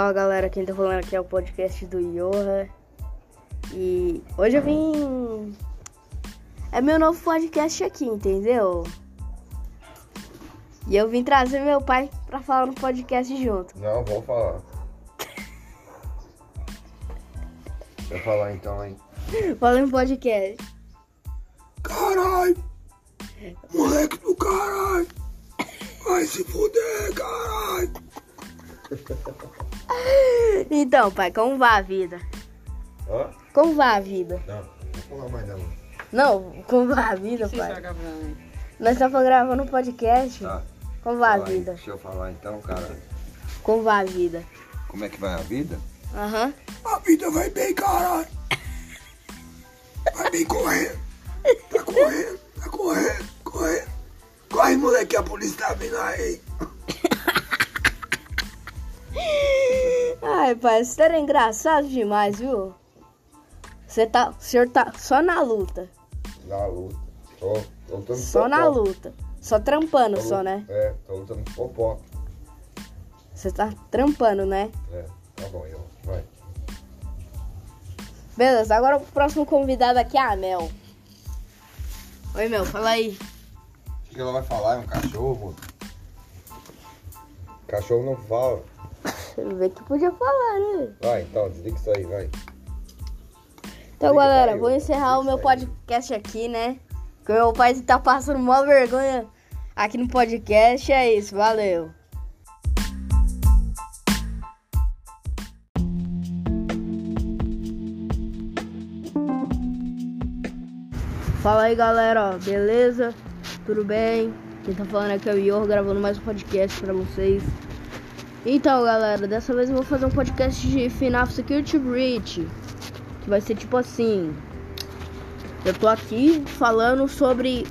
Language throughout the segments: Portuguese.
Fala galera, quem tá falando aqui é o podcast do Yoha. E hoje eu vim. É meu novo podcast aqui, entendeu? E eu vim trazer meu pai pra falar no podcast junto. Não, vou falar. Deixa eu falar então, hein? Fala no podcast. Caralho! Moleque do caralho! Vai se fuder, caralho! Então, pai, como vai a vida? Hã? Como vai a vida? Não, não vou falar mais não. Não, como vai a vida, pai? Nós estamos gravando um podcast. Tá. Como vai a Fala aí. vida? Deixa eu falar então, cara. Como vai a vida? Como é que vai a vida? Aham. A vida vai bem, caralho! Vai bem correndo! Tá correndo, tá correndo, correndo! Corre, moleque, a polícia tá vindo aí! Ai, pai, você era engraçado demais, viu? Você tá. O senhor tá só na luta. Na luta. Tô lutando Só na luta. Só trampando, Tô só, né? É, tô lutando com popó. Você tá trampando, né? É, tá bom, eu. Vai. Beleza, agora o próximo convidado aqui é a Mel. Oi, Mel, fala aí. O que ela vai falar? É um cachorro? Cachorro não fala. Vê que podia falar, né? Vai, então, desliga isso aí, vai. Então, Liga galera, vou encerrar o meu podcast aqui, né? Porque meu pai tá passando uma vergonha aqui no podcast. É isso, valeu. Fala aí, galera, beleza? Tudo bem? Quem tá falando aqui é o Ior, gravando mais um podcast pra vocês. Então, galera, dessa vez eu vou fazer um podcast de FNAF Security Breach. Que vai ser tipo assim. Eu tô aqui falando sobre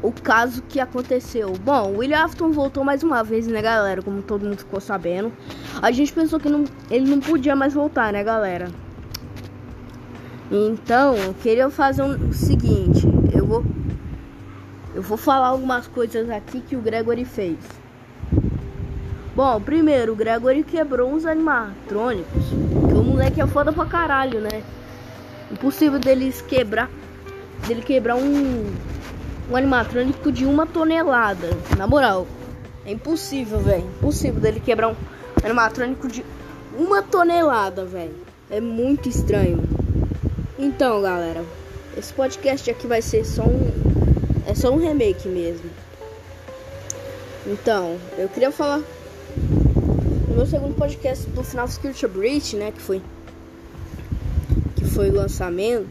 o caso que aconteceu. Bom, o William Afton voltou mais uma vez, né, galera? Como todo mundo ficou sabendo. A gente pensou que não, ele não podia mais voltar, né, galera? Então, eu queria fazer um- o seguinte. Eu vou... Eu vou falar algumas coisas aqui que o Gregory fez. Bom, primeiro, o Gregory quebrou uns animatrônicos. Que o moleque é foda pra caralho, né? Impossível deles quebrar. Dele quebrar um. Um animatrônico de uma tonelada. Na moral. É impossível, velho. Impossível dele quebrar um animatrônico de uma tonelada, velho. É muito estranho. Então, galera. Esse podcast aqui vai ser só um. É só um remake mesmo. Então, eu queria falar meu segundo podcast do Final Security Breach, né, que foi que foi o lançamento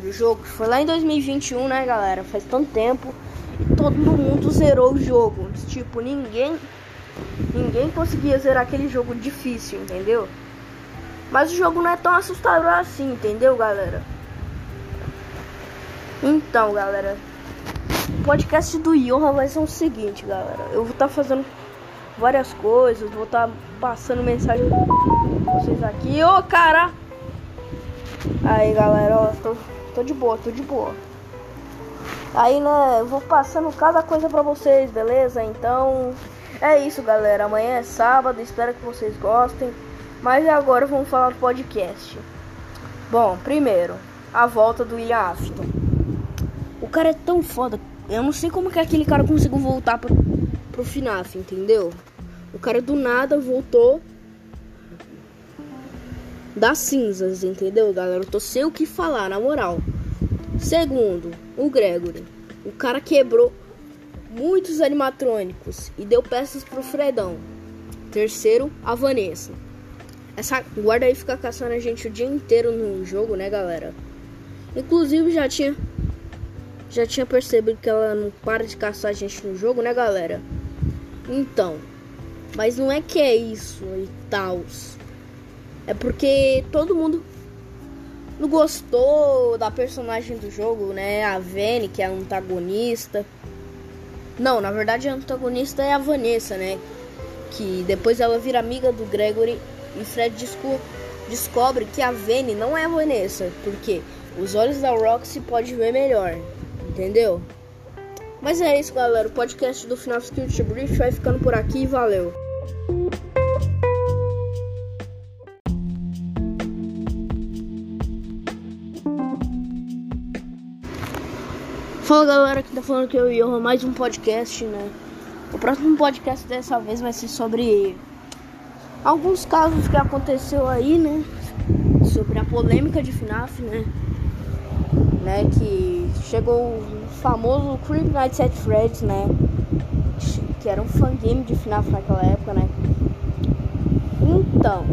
do jogo, foi lá em 2021, né, galera? Faz tanto tempo e todo mundo zerou o jogo. Tipo, ninguém ninguém conseguia zerar aquele jogo difícil, entendeu? Mas o jogo não é tão assustador assim, entendeu, galera? Então, galera, o podcast do Yoha vai ser o seguinte, galera. Eu vou estar fazendo várias coisas, vou estar passando mensagem pra vocês aqui. Ô, cara! Aí, galera, ó, tô, tô de boa, tô de boa. Aí, né, eu vou passando cada coisa pra vocês, beleza? Então, é isso, galera. Amanhã é sábado, espero que vocês gostem. Mas agora vamos falar do podcast. Bom, primeiro, a volta do William Afton. O cara é tão foda. Eu não sei como que aquele cara conseguiu voltar pro, pro FNAF, entendeu? O cara do nada voltou das cinzas, entendeu, galera? Eu tô sem o que falar, na moral. Segundo, o Gregory. O cara quebrou muitos animatrônicos e deu peças pro Fredão. Terceiro, a Vanessa. Essa guarda aí fica caçando a gente o dia inteiro no jogo, né, galera? Inclusive já tinha já tinha percebido que ela não para de caçar a gente no jogo, né, galera? Então, mas não é que é isso e tal. É porque todo mundo não gostou da personagem do jogo, né? A Vene, que é a antagonista. Não, na verdade a antagonista é a Vanessa, né? Que depois ela vira amiga do Gregory e Fred desco descobre que a Vene não é a Vanessa, porque os olhos da Roxy pode ver melhor, entendeu? Mas é isso, galera. O podcast do Final Security Brief vai ficando por aqui. Valeu! Fala galera, que tá falando que eu e eu mais um podcast, né? O próximo podcast dessa vez vai ser sobre alguns casos que aconteceu aí, né? Sobre a polêmica de FNAF, né? né? Que chegou famoso Creep Nights at Freddy's, né? Que era um fangame de FNAF naquela época, né? Então,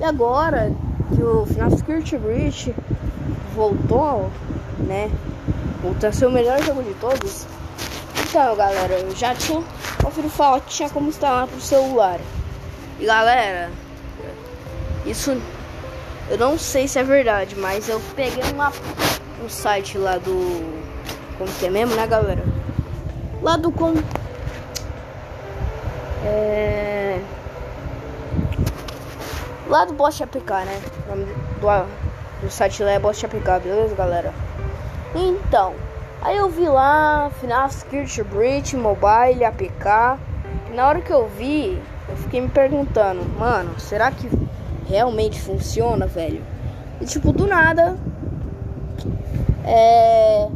e agora que o FNAF Security Breach voltou, né? Voltou a ser o melhor jogo de todos. Então, galera, eu já tinha conferido falar que tinha como instalar pro celular. E galera, isso eu não sei se é verdade, mas eu peguei uma, um site lá do. Como que é mesmo, né, galera? Lá do com. É. Lá do Bosch APK, né? O nome do, do site lá é Bosch APK, beleza, galera? Então, aí eu vi lá FNAF Security Breach Mobile APK. Na hora que eu vi, eu fiquei me perguntando, mano, será que realmente funciona, velho? E tipo, do nada, é...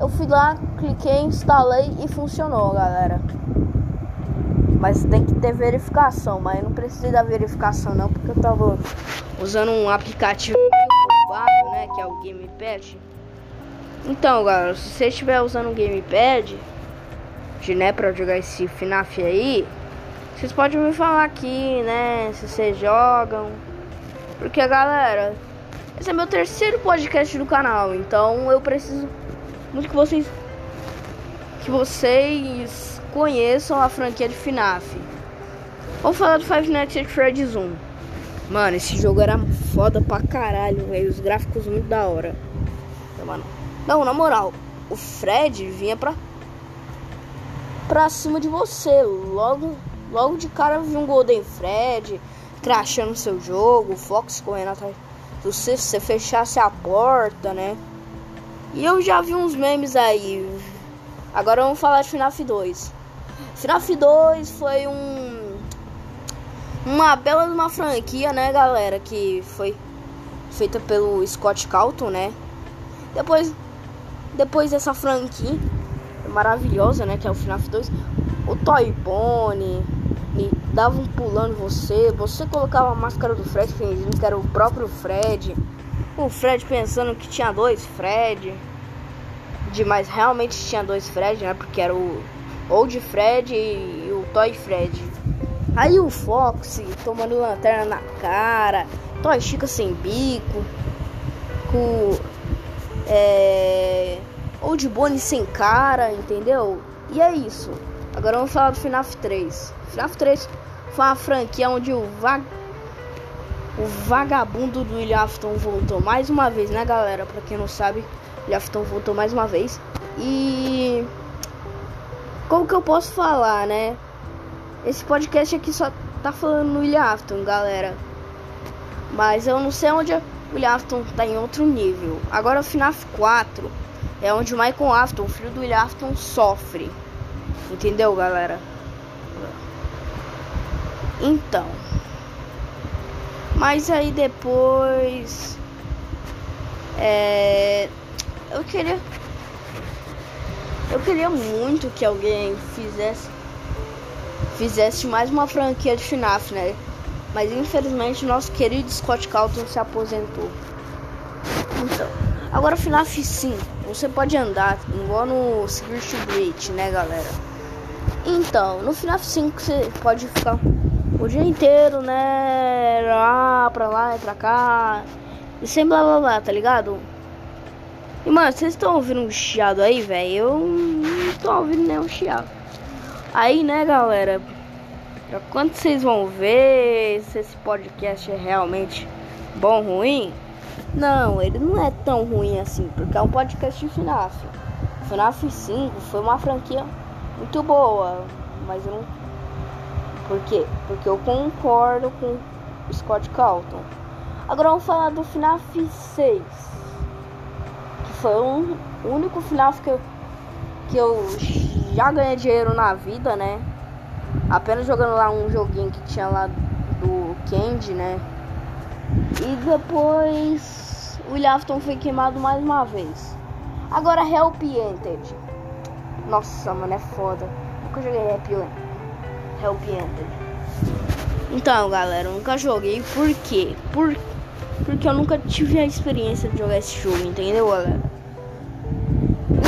eu fui lá, cliquei, instalei e funcionou, galera. Mas tem que ter verificação, mas eu não preciso da verificação não, porque eu tava usando um aplicativo roubado, né, que é o Gamepad. Então, galera, se você estiver usando o Gamepad, de, né, pra jogar esse FNAF aí, vocês podem me falar aqui, né, se vocês jogam. Porque, galera, esse é meu terceiro podcast do canal, então eu preciso muito que vocês que vocês conheçam a franquia de FNAF. Vamos falar do Five Nights at Freddy's 1. Mano, esse jogo era foda pra caralho, velho. Os gráficos muito da hora. Mano, não, na moral, o Fred vinha pra pra cima de você. Logo, logo de cara vi um Golden Fred crashando seu jogo, o Fox correndo atrás se você fechasse a porta, né? E eu já vi uns memes aí. Agora vamos falar de FNAF 2. FNAF 2 foi um uma bela uma franquia, né, galera, que foi feita pelo Scott Calton, né? Depois depois dessa franquia maravilhosa, né? Que é o FNAF 2. O Toy Pony dava um pulando você. Você colocava a máscara do Fred fingindo que era o próprio Fred. O Fred pensando que tinha dois Fred. Demais, realmente tinha dois Fred, né? Porque era o Old Fred e o Toy Fred. Aí o Fox tomando lanterna na cara. Toy Chica sem bico. Com. É Old Bonnie sem cara, entendeu? E é isso. Agora vamos falar do FNAF 3. FNAF 3 foi uma franquia onde o, va o vagabundo do William Afton voltou mais uma vez, né, galera? Pra quem não sabe, o William Afton voltou mais uma vez. E. Como que eu posso falar, né? Esse podcast aqui só tá falando no William Afton, galera. Mas eu não sei onde o William Afton tá em outro nível. Agora o FNAF 4 é onde o Michael Afton, filho do William Afton, sofre. Entendeu, galera? Então. Mas aí depois. É. Eu queria. Eu queria muito que alguém fizesse. Fizesse mais uma franquia de FNAF, né? Mas infelizmente nosso querido Scott Calton se aposentou. Então. Agora FNAF 5, você pode andar igual no Security Breach, né galera? Então, no FNAF 5 você pode ficar o dia inteiro, né? Lá pra lá e pra cá. E sem blá blá blá, tá ligado? E mano, vocês estão ouvindo um chiado aí, velho? Eu não tô ouvindo nenhum chiado. Aí, né, galera? Quando vocês vão ver se esse podcast é realmente bom ou ruim? Não, ele não é tão ruim assim, porque é um podcast de FNAF. FNAF 5 foi uma franquia muito boa, mas eu não. Por quê? Porque eu concordo com Scott Calton. Agora vamos falar do FNAF 6, que foi um, o único FNAF que eu, que eu já ganhei dinheiro na vida, né? Apenas jogando lá um joguinho que tinha lá do Candy, né? E depois o Afton foi queimado mais uma vez. Agora Help Entered. Nossa, mano, é foda. Nunca joguei Help, Help Entered. Então, galera, eu nunca joguei. Por quê? Por, porque eu nunca tive a experiência de jogar esse jogo, entendeu, galera?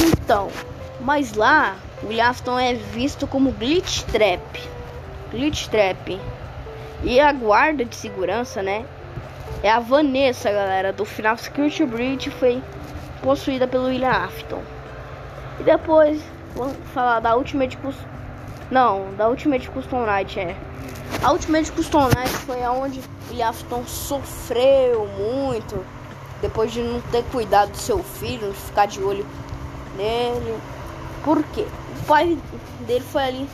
Então, mas lá o Yafton é visto como glitch trap. Glitch trap. E a guarda de segurança, né? É a Vanessa, galera, do final Security Breach foi possuída pelo William Afton. E depois vamos falar da Ultimate. Não, da Ultimate Custom Night, é. A Ultimate Custom Night foi aonde o Afton sofreu muito depois de não ter cuidado do seu filho, de ficar de olho nele. Por quê? O pai dele foi ali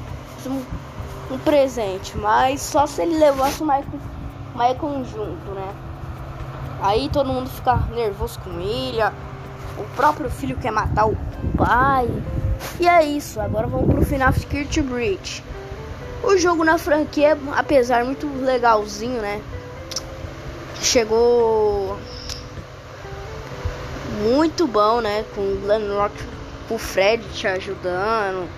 um, um presente, mas só se ele levasse o Michael, Michael junto, né? Aí todo mundo fica nervoso com ele. O próprio filho quer matar o pai. E é isso. Agora vamos pro final Security Breach. O jogo na franquia, apesar muito legalzinho, né? Chegou muito bom, né? Com o Glenn Rock o Fred te ajudando,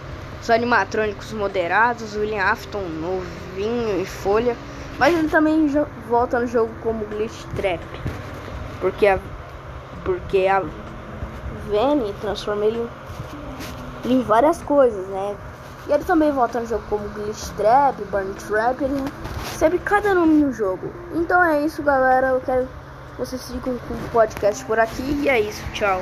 os animatrônicos moderados, William Afton novinho e folha. Mas ele também volta no jogo como Glitch Trap. Porque a, porque a Vene transforma ele em várias coisas, né? E ele também volta no jogo como Glitch Trap, Burn Trap, ele sempre cada nome no jogo. Então é isso, galera. Eu quero que vocês sigam com o podcast por aqui. E é isso, tchau.